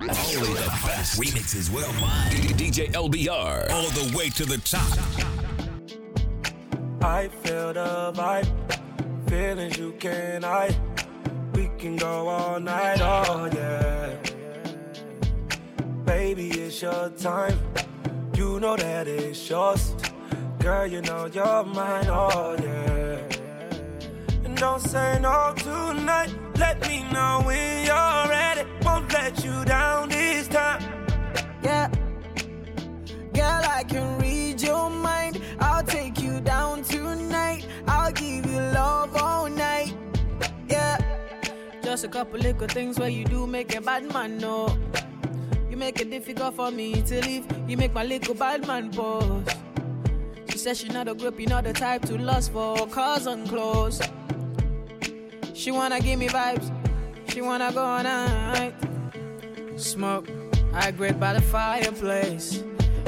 Only the best remixes worldwide. DJ LBR. All the way to the top. I feel the vibe. Feelings you can't hide. We can go all night, oh yeah. Baby, it's your time. You know that it's yours. Girl, you know you're mine, oh yeah. And don't say no tonight. Let me know when you're ready. Let you down this time. Yeah. Girl, I can read your mind. I'll take you down tonight. I'll give you love all night. Yeah. Just a couple little things where you do make a bad man know. You make it difficult for me to leave. You make my little bad man pause. She says she not a grip, you not the type to lust for cars on clothes. She wanna give me vibes. She wanna go all night. Smoke, I grate by the fireplace.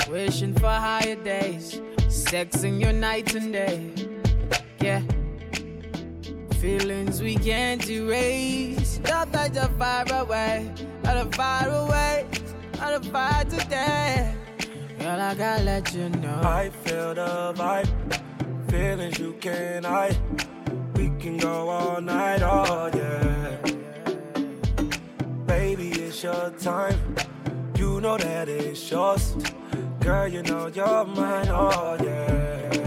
Wishing for higher days. Sexing your night and day. Yeah. Feelings we can't erase. Love that you're far away. Out of fire away. Out of far today. Girl, I gotta let you know. I feel the vibe. Feelings you can't hide. We can go all night, oh yeah. Your time. You know that it's yours. Girl, you know you're mine, oh yeah.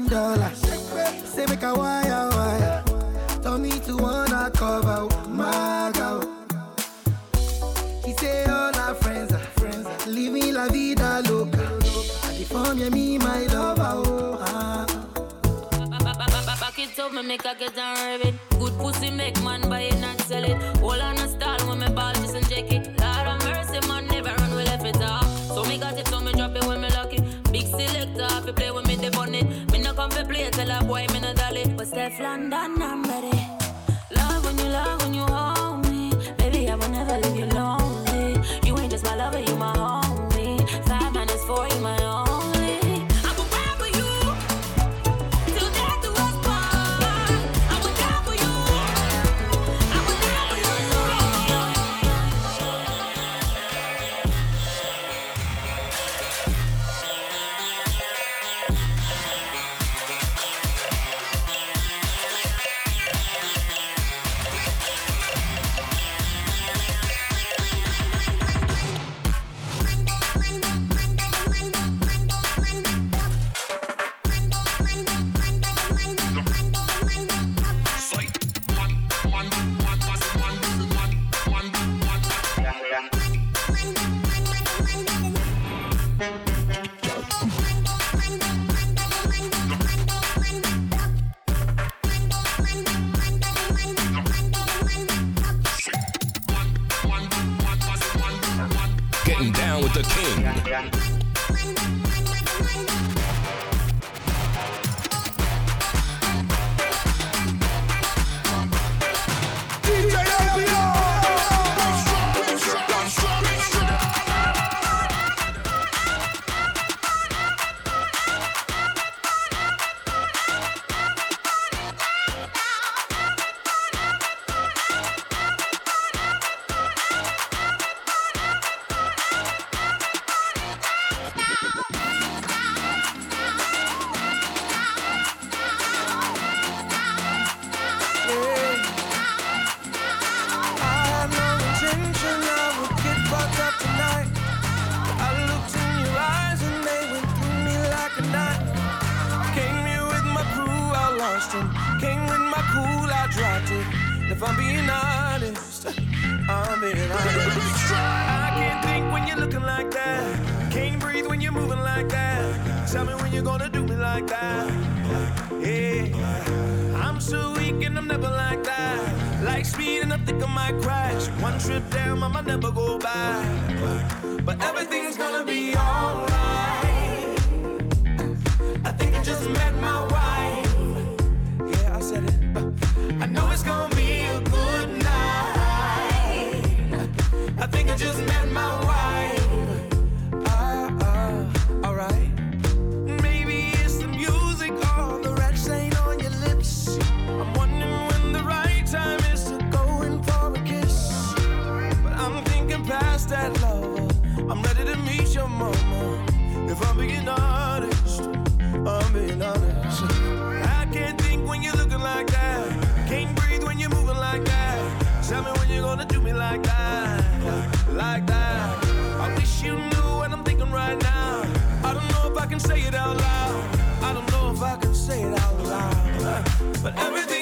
Million dollars. Say make a wire Getting down with the king. Like that, like that. I wish you knew what I'm thinking right now. I don't know if I can say it out loud. I don't know if I can say it out loud. But everything's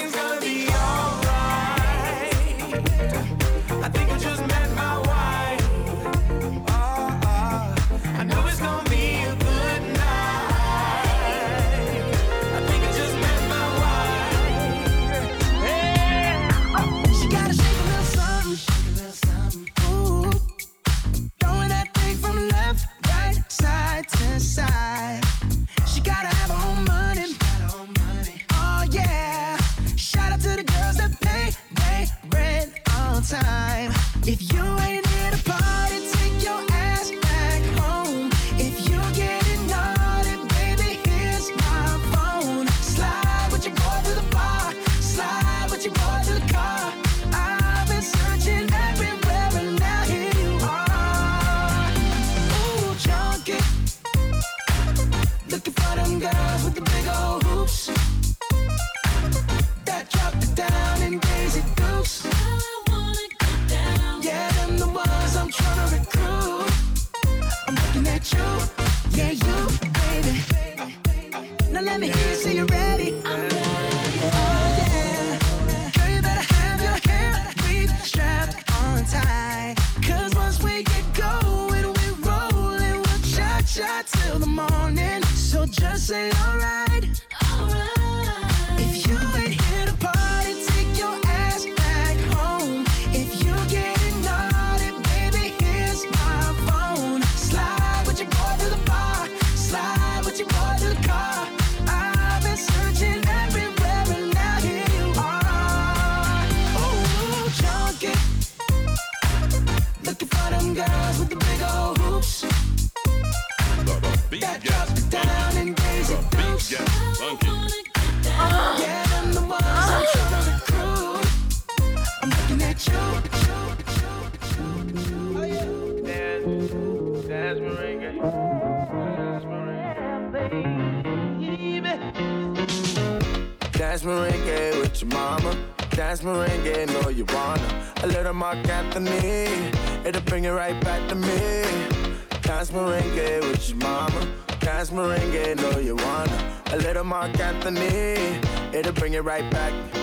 them girls with the big old hoops. That drop it down in Daisy Dukes. Yeah, them the ones I'm trying to recruit. I'm looking at you. Oh, dance, dance merengue. Dance merengue. Dance merengue with your mama. Dance merengue, know you wanna. A little Marc Anthony, it'll bring it right back to me. Dance merengue with your mama. Dance merengue, know you wanna. A little Marc Anthony, it'll bring it right back.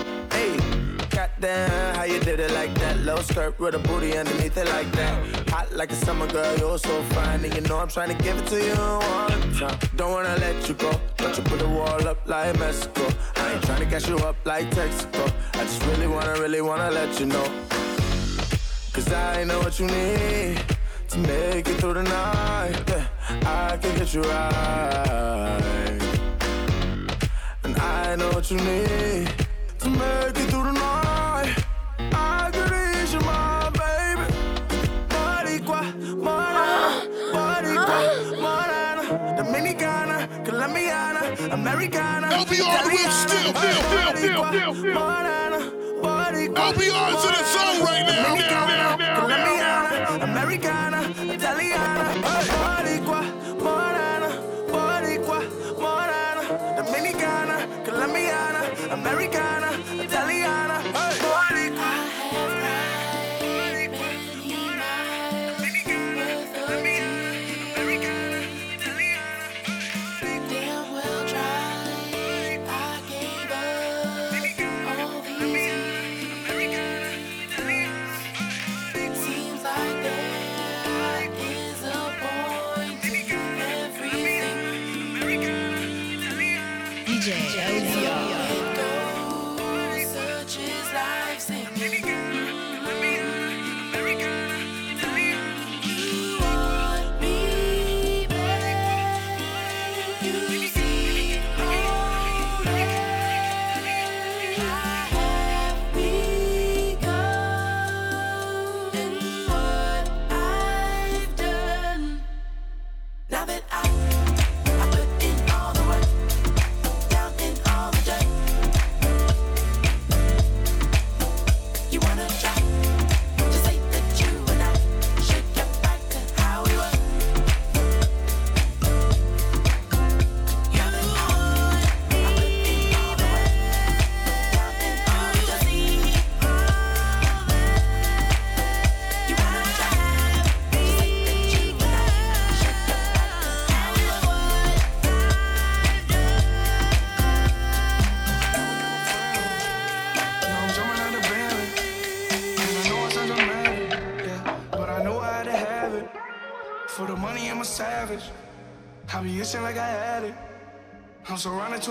Goddamn, how you did it like that? Low skirt with a booty underneath it like that. Hot like a summer girl, you're so fine. And you know I'm trying to give it to you all the time. Don't wanna let you go, but you put a wall up like Mexico. I ain't trying to catch you up like Texaco. I just really wanna, really wanna let you know. Cause I know what you need to make it through the night. I can get you right. And I know what you need to make it through the night. Americana. LBR whip still, still, still, still, still, still. Morena, Boricua, LBR to the zone right now, now.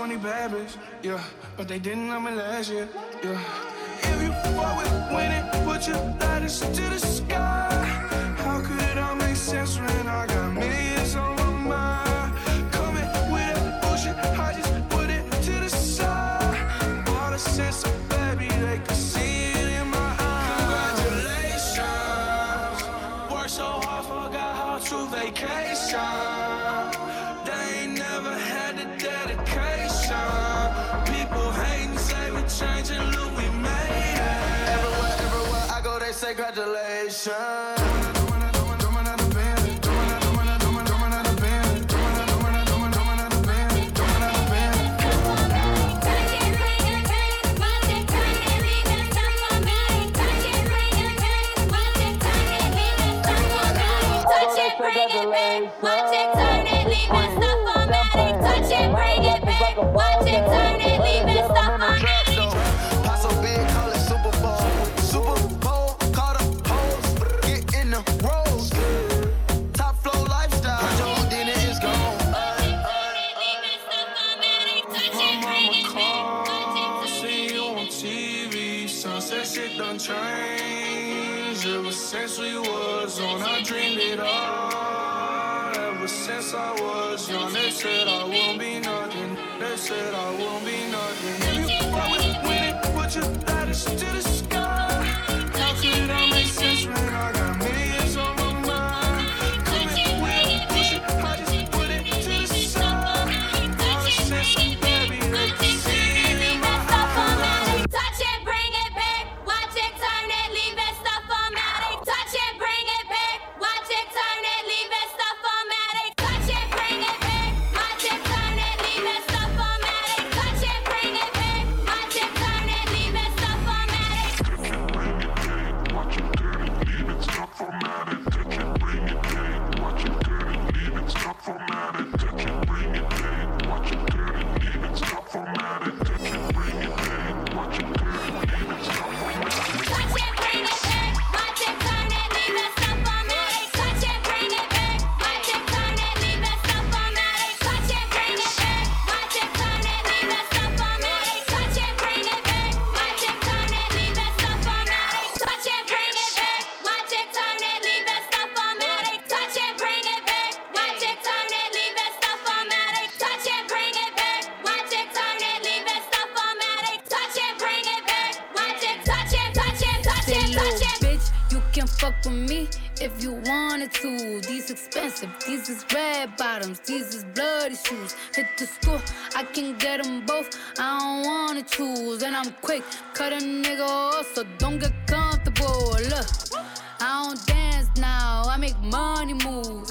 20 bad bitches, yeah. But they didn't know me last year, yeah. If you fuck with winning, put your lighters to the sky. How could it all make sense when I got millions on my mind? Coming with that bullshit, I just put it to the side. All the sense of baby, they could see it in my eyes. Congratulations. Worked so hard, forgot how to vacation. They said I won't be nothing. They said I won't be nothing. If you fuck with winning, put your lighters to the sky. Shoes. Hit the school, I can get them both. I don't wanna choose, and I'm quick, cut a nigga off, so don't get comfortable. Look, I don't dance now, I make money move.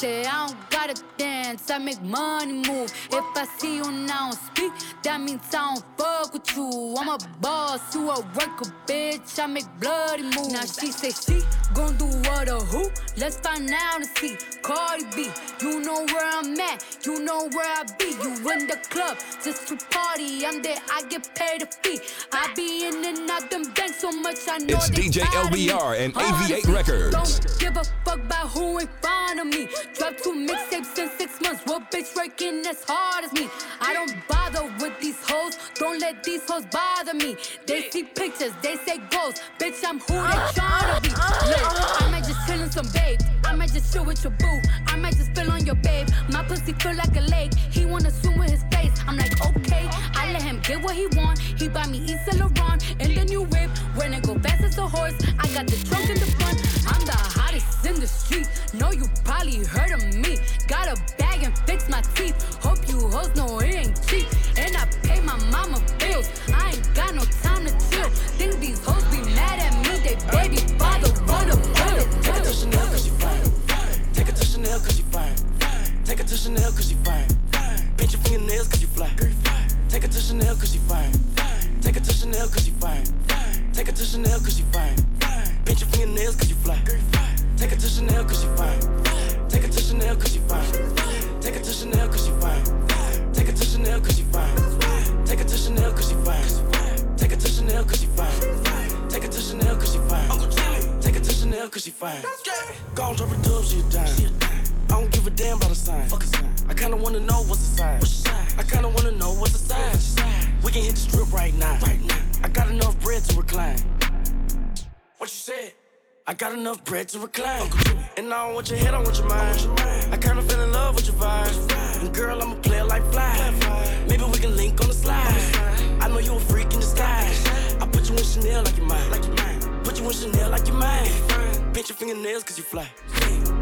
Say I don't gotta dance, I make money move. If I see you now speak, that means I don't fuck with you. I'm a boss, you a worker, bitch. I make bloody moves. Now she say she gon' do what or who? Let's find out and see. Cardi B, you know where I'm at, you know where I be. You in the club just to party. I'm there, I get paid a fee. I be in and out them banks so much I know It's they DJ proud. LBR and AV8 Records. Don't give a fuck about who in front of me. Drop two mixes tapes in six months. What bitch working as hard as me? I don't bother with these hoes. Don't let these hoes bother me. They see pictures, they say ghosts. Bitch, I'm who they tryna be. Look, I might just chill in some babe. I might just chill with your boo. I might just spill on your babe. My pussy feel like a lake. He wanna swim with his face. I'm like, okay. I let him get what he want. He buy me Yves Saint Laurent and the new whip. When it go fast as a horse, I got the trunk in the front. I'm the in the street. Know you probably heard of me. Got a bag and fix my teeth. Hope you hoes know it your fingernails cause you fly.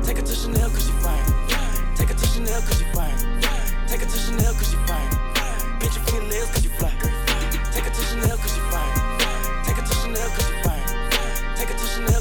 Take it to Chanel cause you fine. Take it to Chanel cause you fine. Take it to Chanel cause you fine. Pinch your fingernails cause you fly. Take it to Chanel cause you fine. Take it to Chanel cause you fine. Take it to Chanel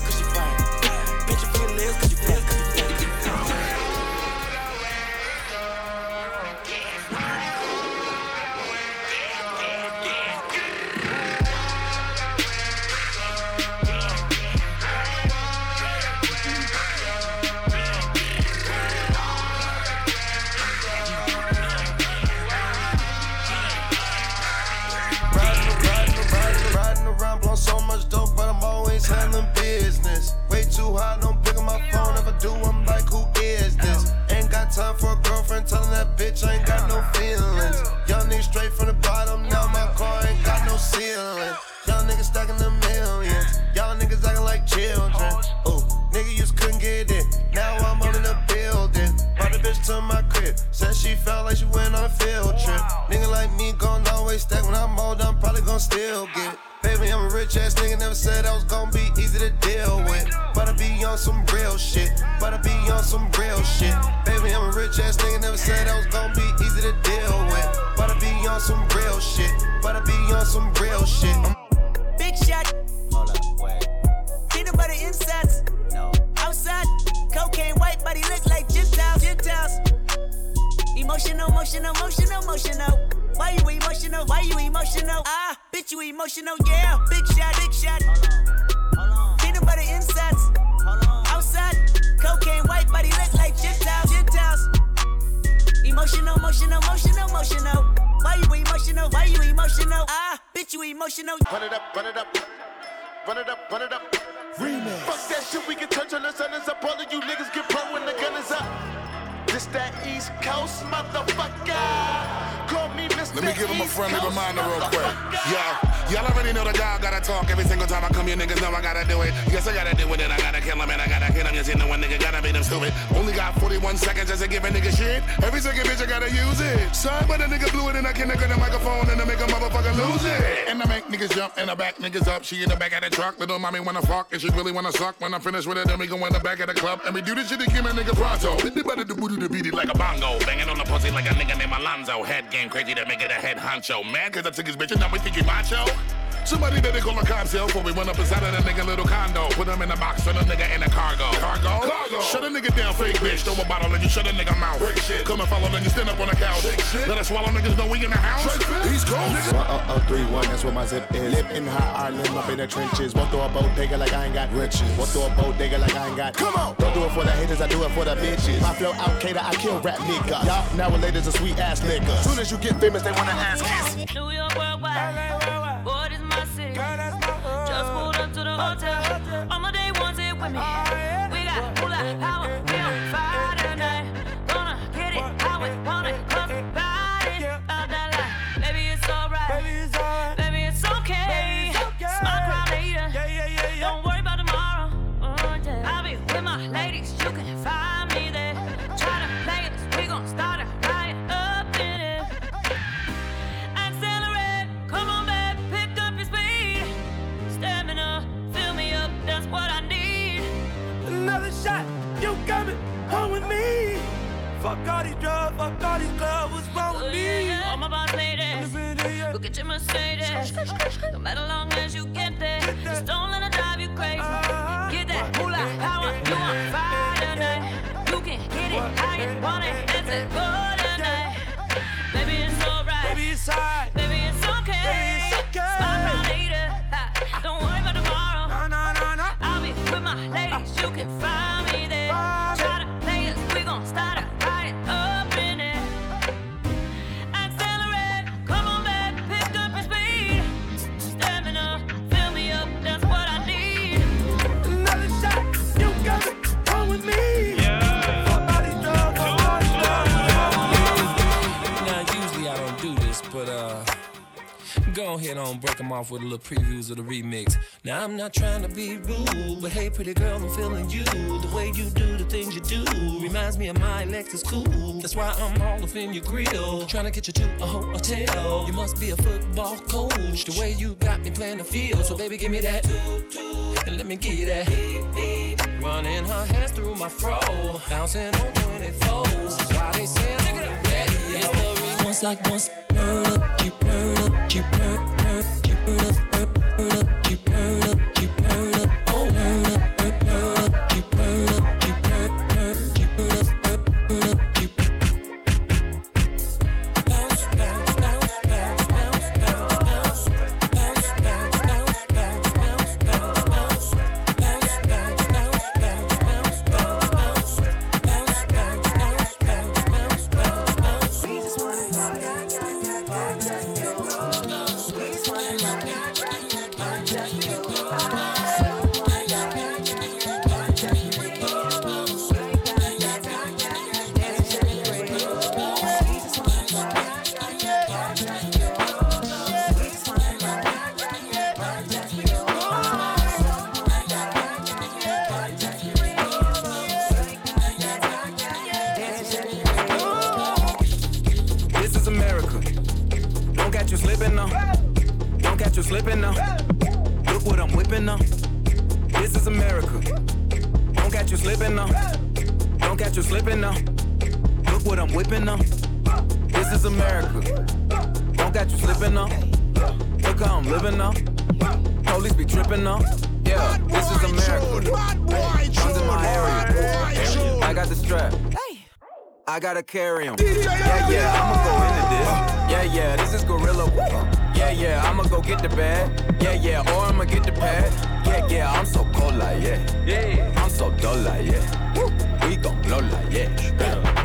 up. She in the back of the truck. Little mommy wanna fuck, and she really wanna suck. When I'm finished with it, then we go in the back of the club, and we do this shit to give a nigga pronto. Hit the body, the booty, the beat it like a bongo. Banging on the pussy like a nigga named Alonzo. Head game crazy to make it a head honcho. Mad cause I took his bitch and now we think he macho. Somebody they call a cops here before we went up inside of that nigga little condo. Put him in the box, turn the nigga in the cargo. Cargo? Cargo. Shut a nigga down, fake bitch. Throw a bottle and you shut a nigga mouth. Come and follow, then you stand up on the couch. Let us swallow niggas know we in the house. He's cold. One oh oh three one, that's where my zip is. Live in high Ireland, up in the trenches. Walk through a bodega like I ain't got riches. Walk through a bodega like I ain't got. Come on, don't do it for the haters, I do it for the bitches. My flow out cater, I kill rap niggas. Y'all nowadays a sweet ass nigga. Soon as you get famous, they wanna ask kiss. New York worldwide. Boy, this my city. Just pulled up to the hotel. All my day ones here with me. Uh-huh. We gonna say this. No go ahead on, break them off with a little previews of the remix. Now, I'm not trying to be rude, but hey, pretty girl, I'm feeling you. The way you do the things you do reminds me of my Lexus cool. That's why I'm all up in your grill, trying to get you to a hotel. You must be a football coach, the way you got me playing the field. So, baby, give me that, and let me get that. Running her hands through my fro, bouncing on 24s. Why they say I'm ready? Once like once burn up, you burn up, you burn carry him. Yeah, yeah, I'ma go into this. Yeah, yeah, this is Gorilla. Yeah, yeah, I'ma go get the bag. Yeah, yeah, or I'ma get the pad. Yeah, yeah, I'm so cold like yeah. Yeah, I'm so dull like yeah. We gon' blow like yeah.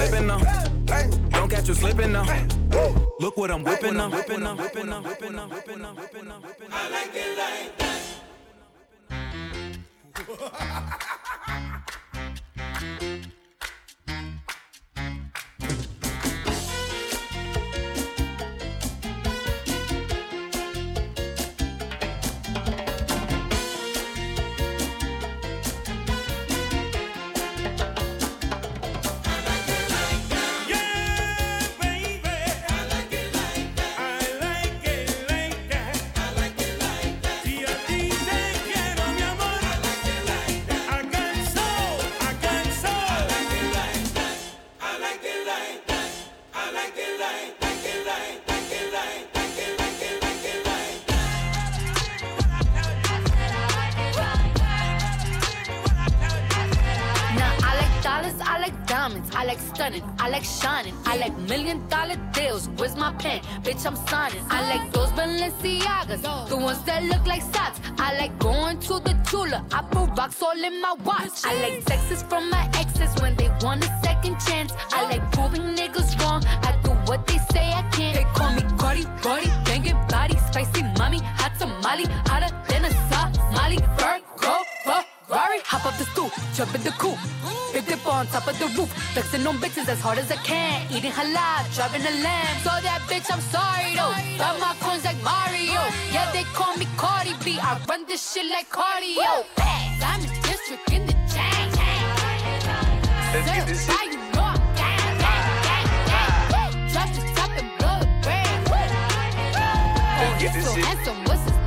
slipping now. Don't catch you slipping now. Look what I'm whipping now. whipping now. whipping now. whipping now. whipping now. whipping whipping up. I like it like that. Brody, banging body, spicy mommy, hot tamale, hotter than a Somali. Virgo, Ferrari, hop up the stool, jump in the coop, Big dip on top of the roof, flexing on bitches as hard as I can. Eating halal, driving a lamb. Saw that bitch, I'm sorry though. Got my coins like Mario. Yeah, they call me Cardi B. I run this shit like cardio. I'm in district in the chain. Let's get this shit. Get this shit.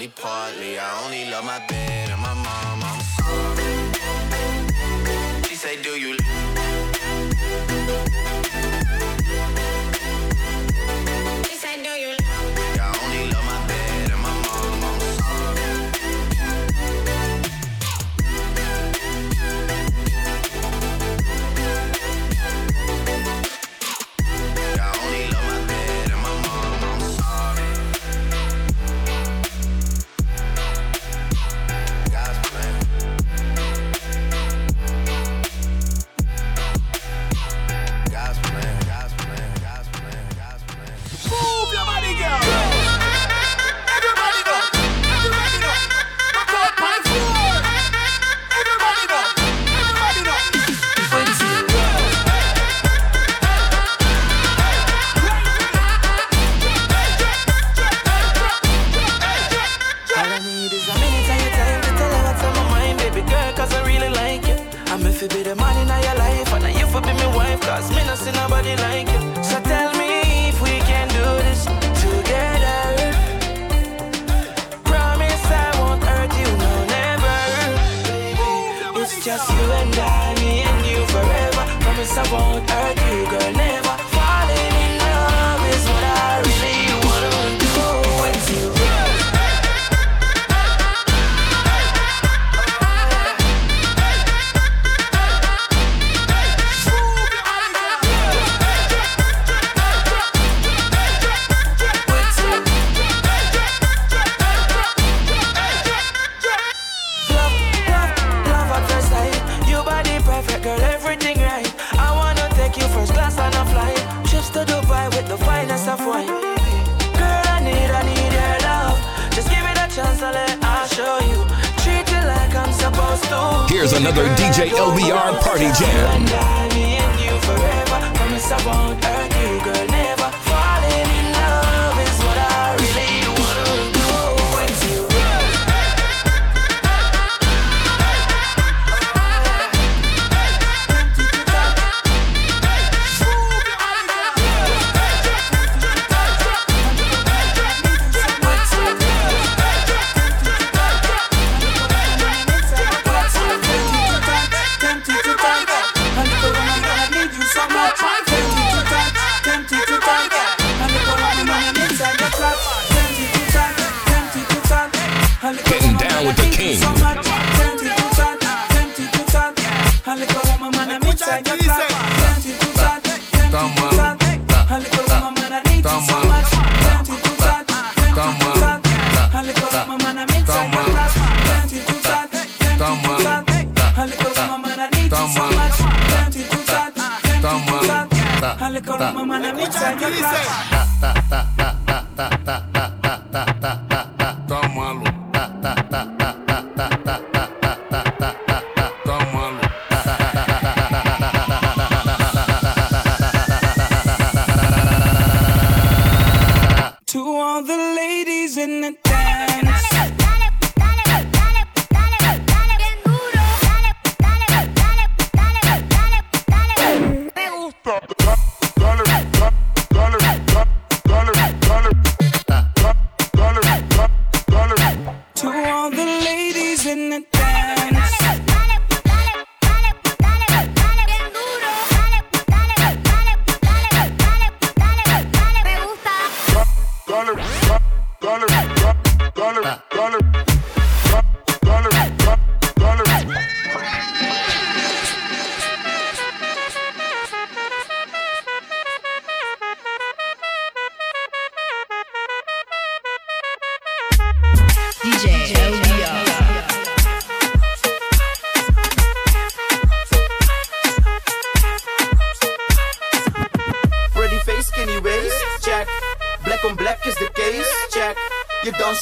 only partly. I only love my bed.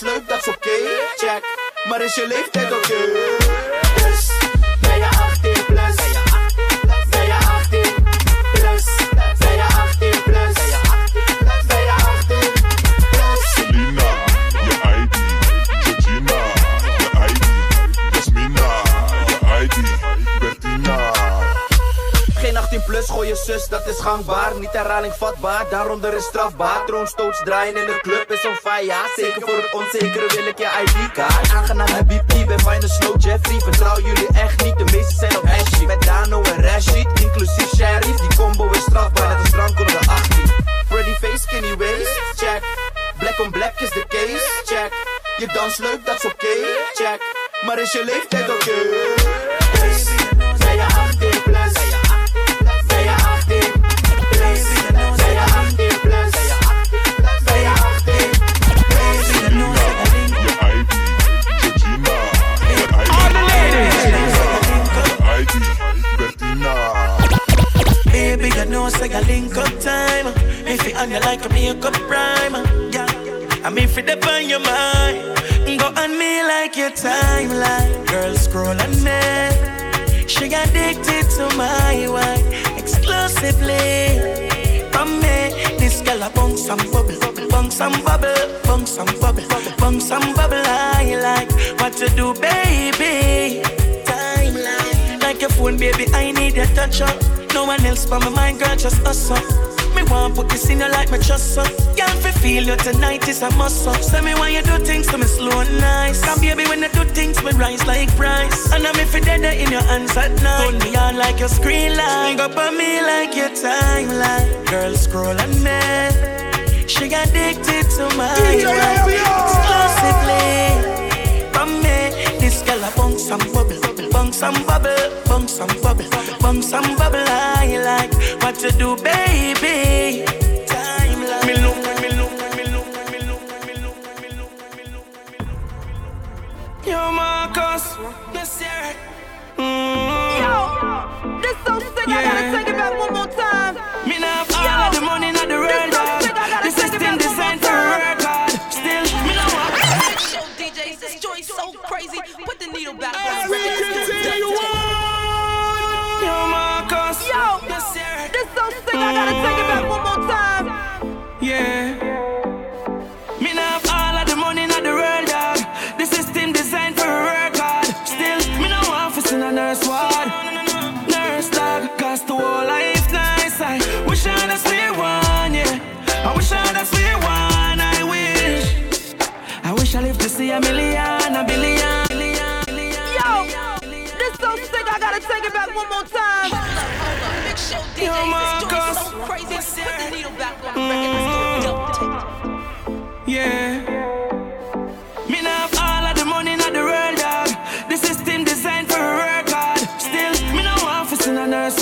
is leuk, dat is oké, okay. check. Maar is je leeftijd oké? Okay? Niet herhaling vatbaar, daaronder is strafbaar. Troonstoots draaien in de club is on fire. Zeker voor het onzekere wil ik je ID-kaart. Aangenaam Habibi, ben fijn de slow Jeffrey. Vertrouw jullie echt niet, de meeste zijn op Ashley. Met Dano en Rashid, inclusief Sheriff. Die combo is strafbaar, net als drank onder de 18. Pretty face, skinny waist, check. Black on black is de case, check. Je dans leuk, dat is oké, check. Maar is je leeftijd oké? Baby, know, say a link up time. If you on you like a makeup primer, yeah. I'm if it on your mind. Go on me like your timeline. Girl, scroll on me. She addicted to my wine exclusively. From me, this girl a bounce some bubble, bounce some bubble, bounce some bubble, bounce some bubble. I like what you do, baby. Like your phone, baby. I need your touch up. No one else but my mind, girl, just us up. Me want put this in you like my trust up. Girl, fi feel you tonight is a must up. Tell me why you do things to me slow and nice. Come baby, when you do things, me rise like price. And I'm if you dead in your hands at night. Turn me on like your screen light. Go on me like your timeline. Girl, scroll on me. She got addicted to my life exclusively. From me, this bounce some bubble, bounce some bubble, bounce some bubble, bounce some bubble. I like what you do, baby. Timeline. Me look, me look, me look, me look, me look, me look, me look. Yo, Marcus, yes sir. Yo, this so sick. I gotta take it back one more time. Me now have all of the money in the world, Put the needle back Hey, on we continue Yo, Marcus. Yo, this so sick. I gotta take it back one more time. Yeah. Gotta take it back one more time. Big show Yo, DJs, this Marcus. joint so crazy. Put the needle back on the record. Let's do a mm. double take. Yeah. Me now have all of the money in the world, dog. The system designed for work hard. Still, me no office in a nurse ward.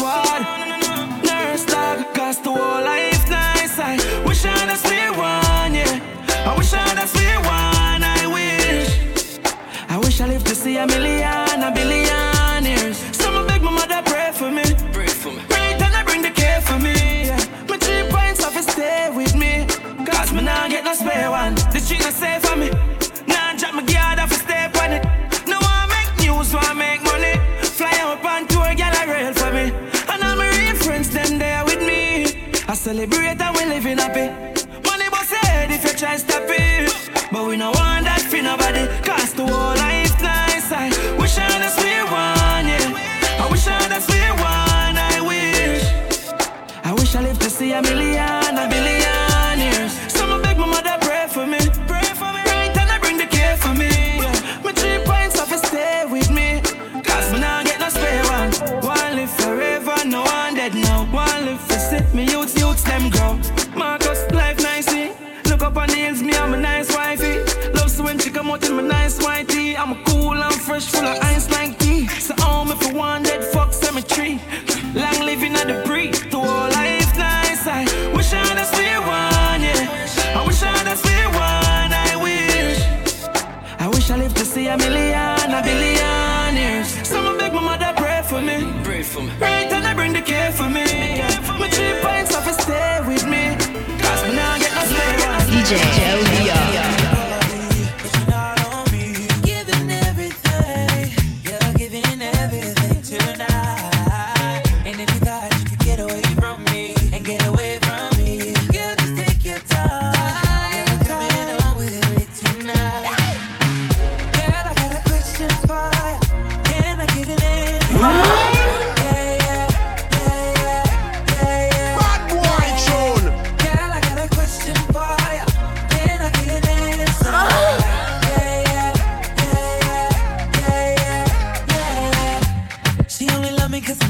No spare one. The street is safe for me. Now drop my guard off a step on it. No one make news, one make money. Fly up on tour, girl, I rail for me. And all my real friends, them there with me. I celebrate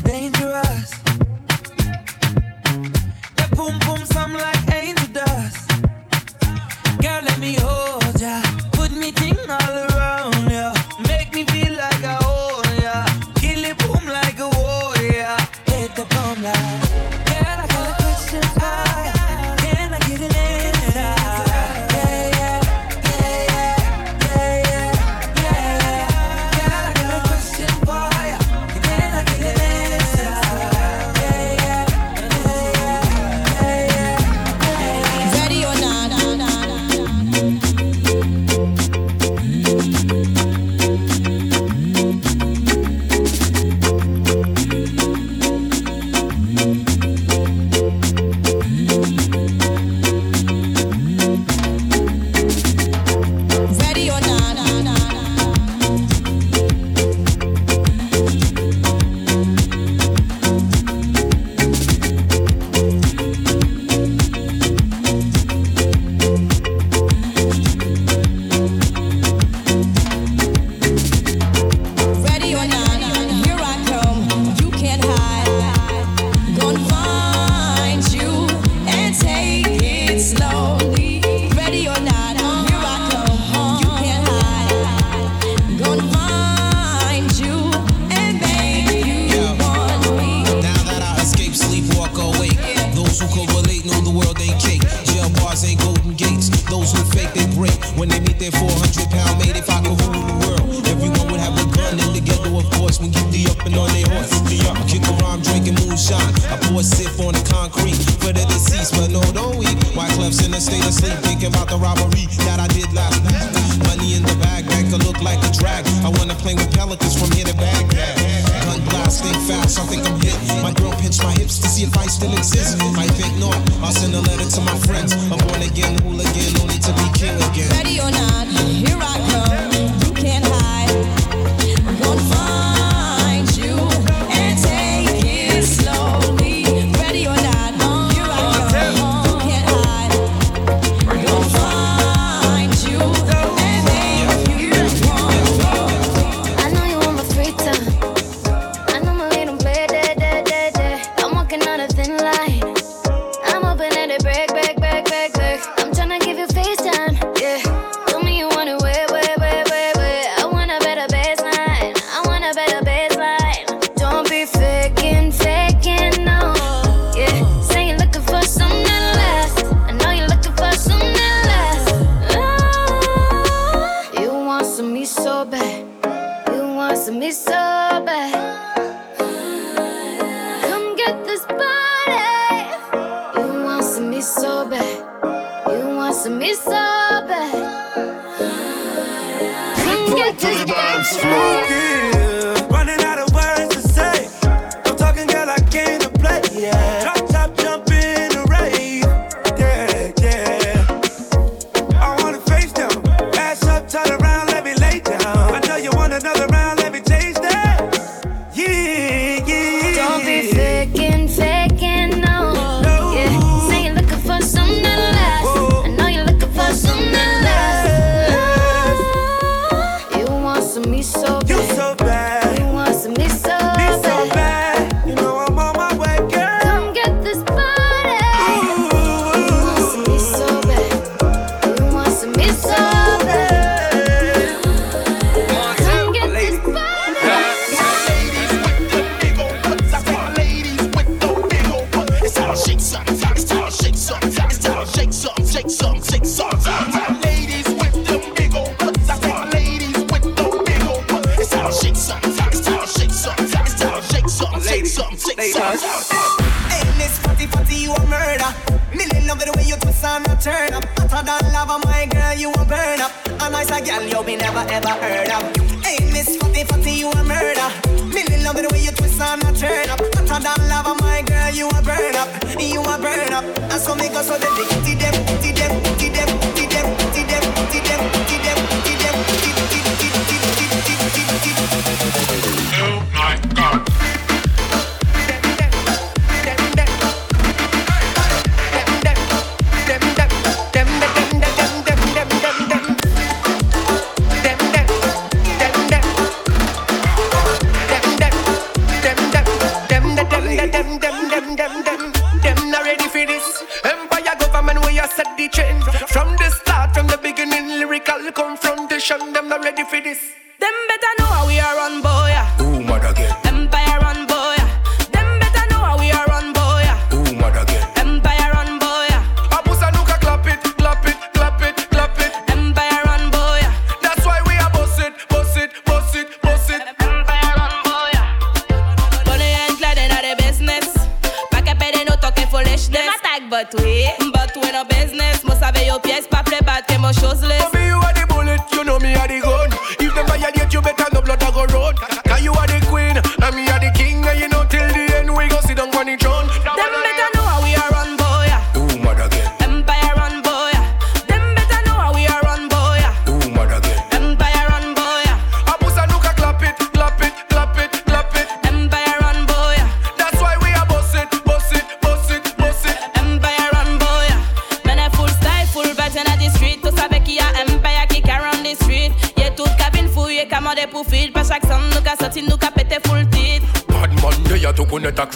dangerous. Playing with pelicans from here to Baghdad. Gun blast, think fast, I think I'm hit. My girl pinched my hips to see if I still exist. I think not. I'll send a letter to my friends. I'm born again hooligan, only to be king again. Ready or not?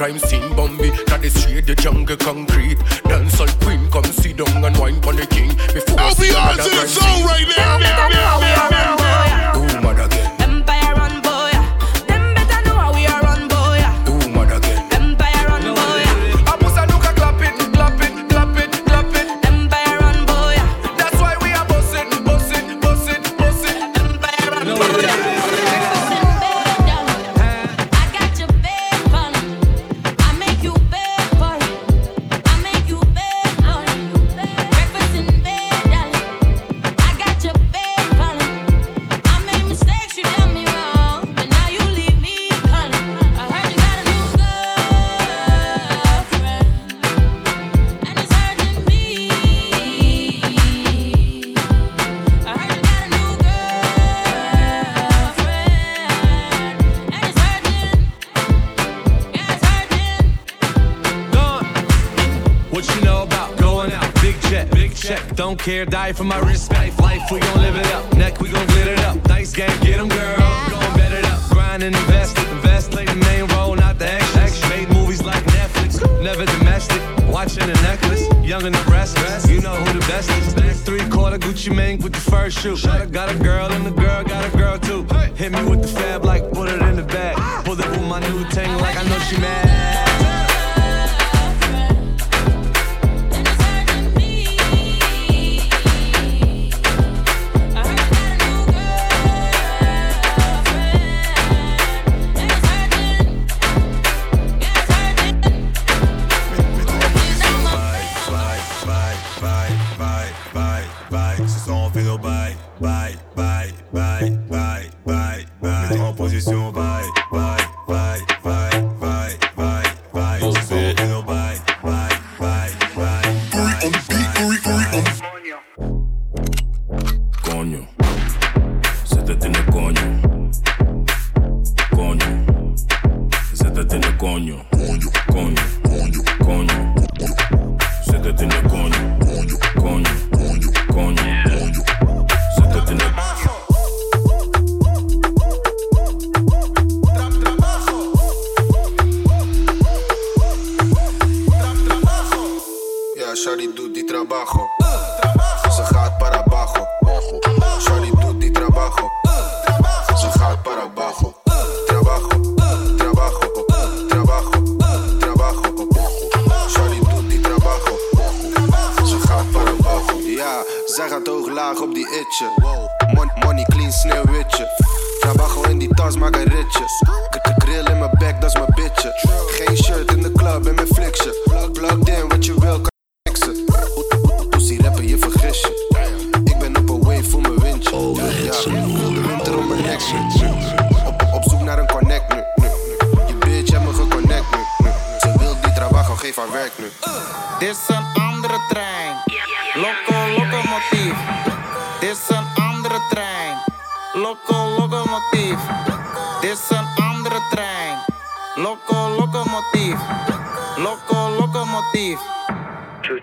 Crime scene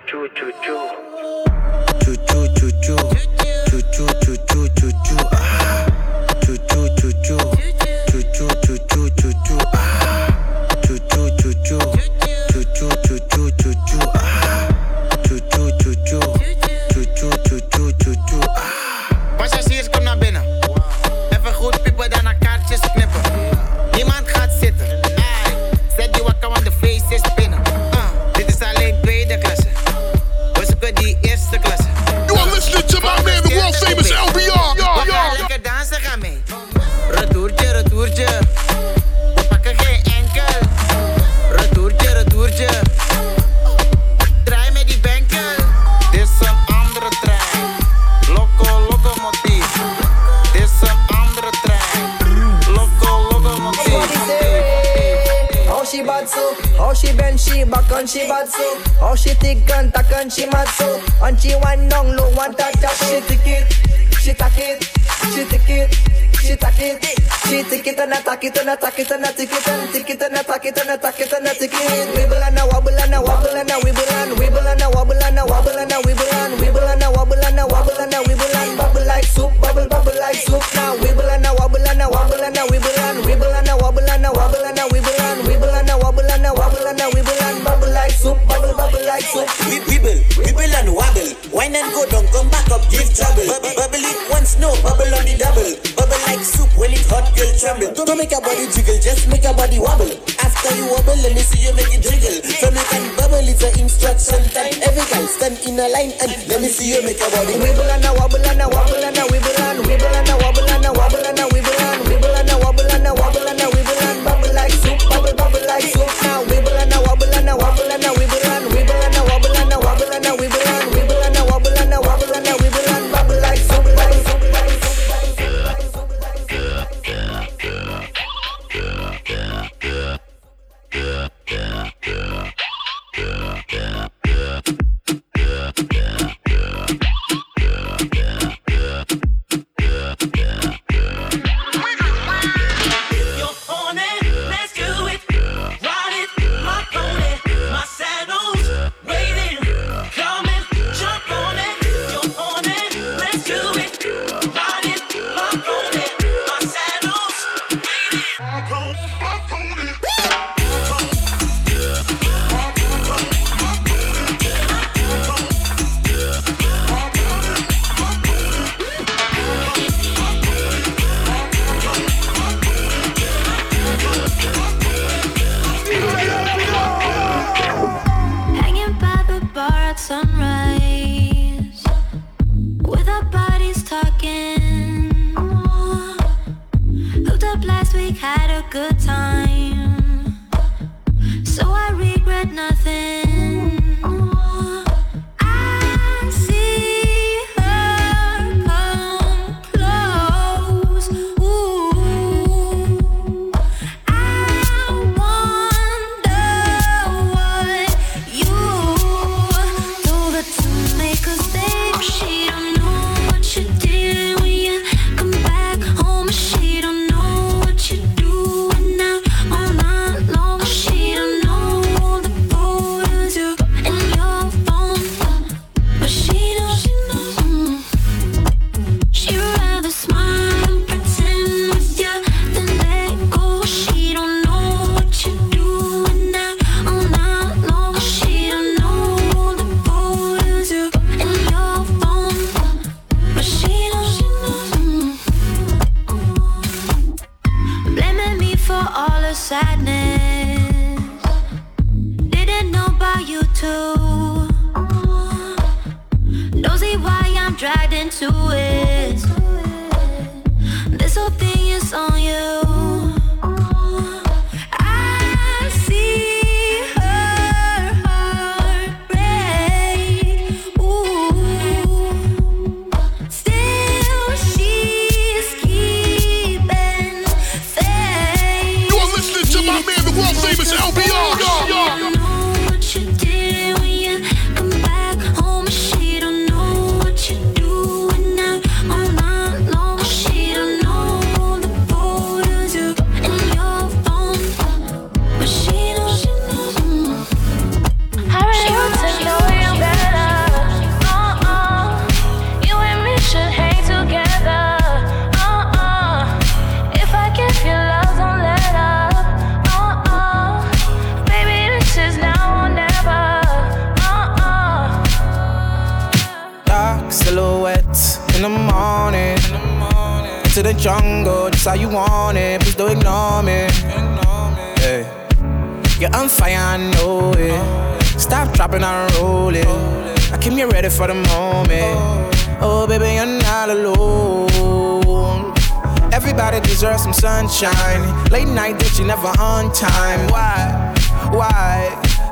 Choo choo choo taquita na taquita na tiquita, tiquita na in a line and let me see you make a body. Wibble and a wobble and a wobble and a wibble.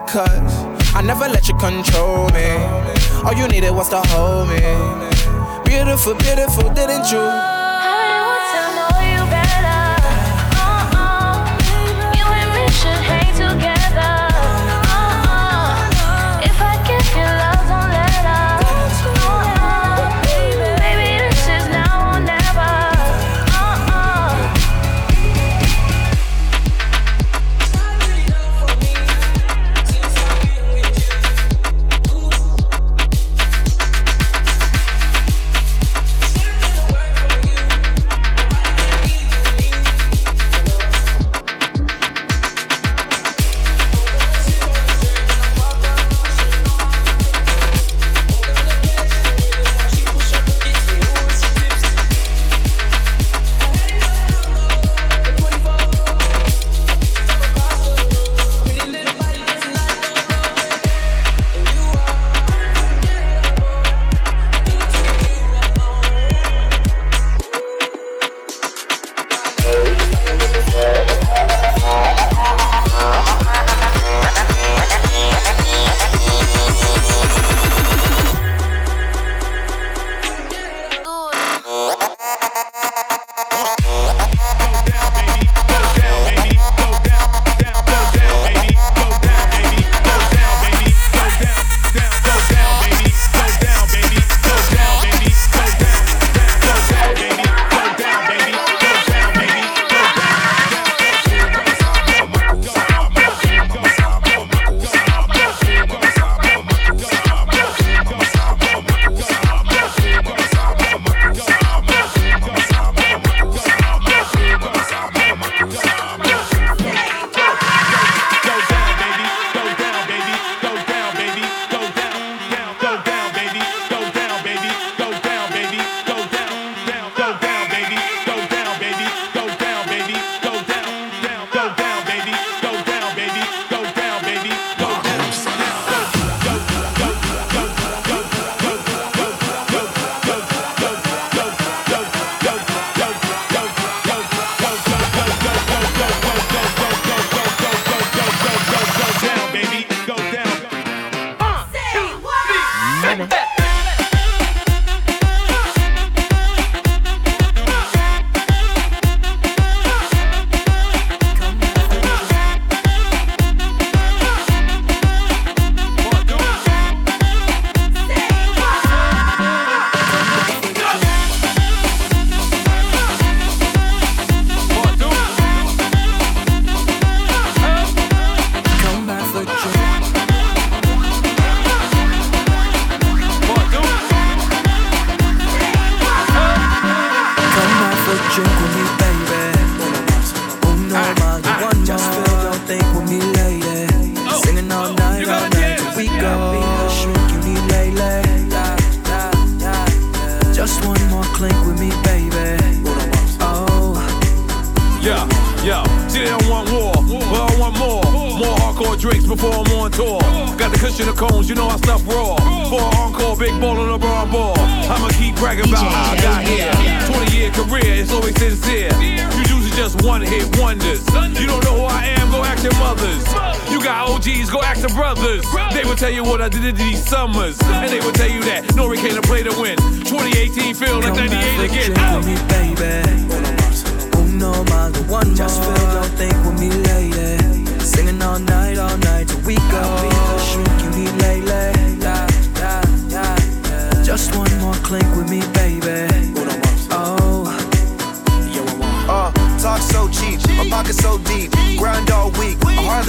Cause I never let you control me. All you needed was to hold me. Beautiful, beautiful, didn't you?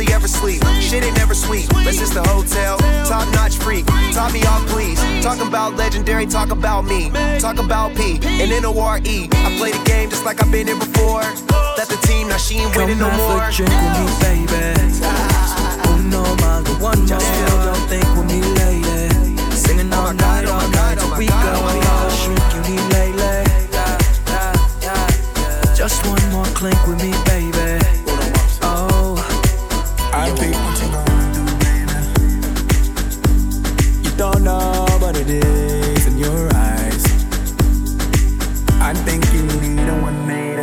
Hardly ever sleep. Shit ain't never sweet. This is the hotel, top notch freak. Top me off, please. Talking about legendary, talk about me. Talk about P and N-O-R-E. I play the game just like I've been here before. Let the team, now she ain't winning no more. drink with me, baby. Uno más, the one Just don't think with me, lady. Singing all night, all night till we go. Shrink, you need lay. Just one more clink with me, baby. Think what you gonna do, baby. You don't know what it is in your eyes. I think you need a one made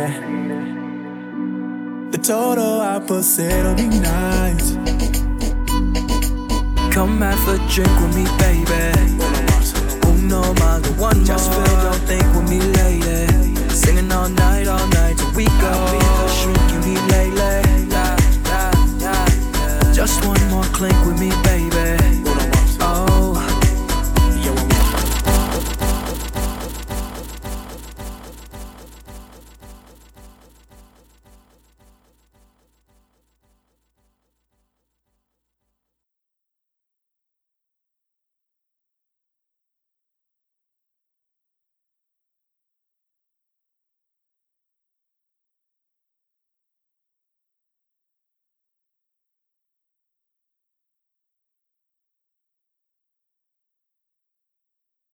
The total opposite will be nice. Come have a drink with me, baby. Más, the one Just feel, don't think with me, lady. Singing all night, all night till we go. Just one more clink with me, baby.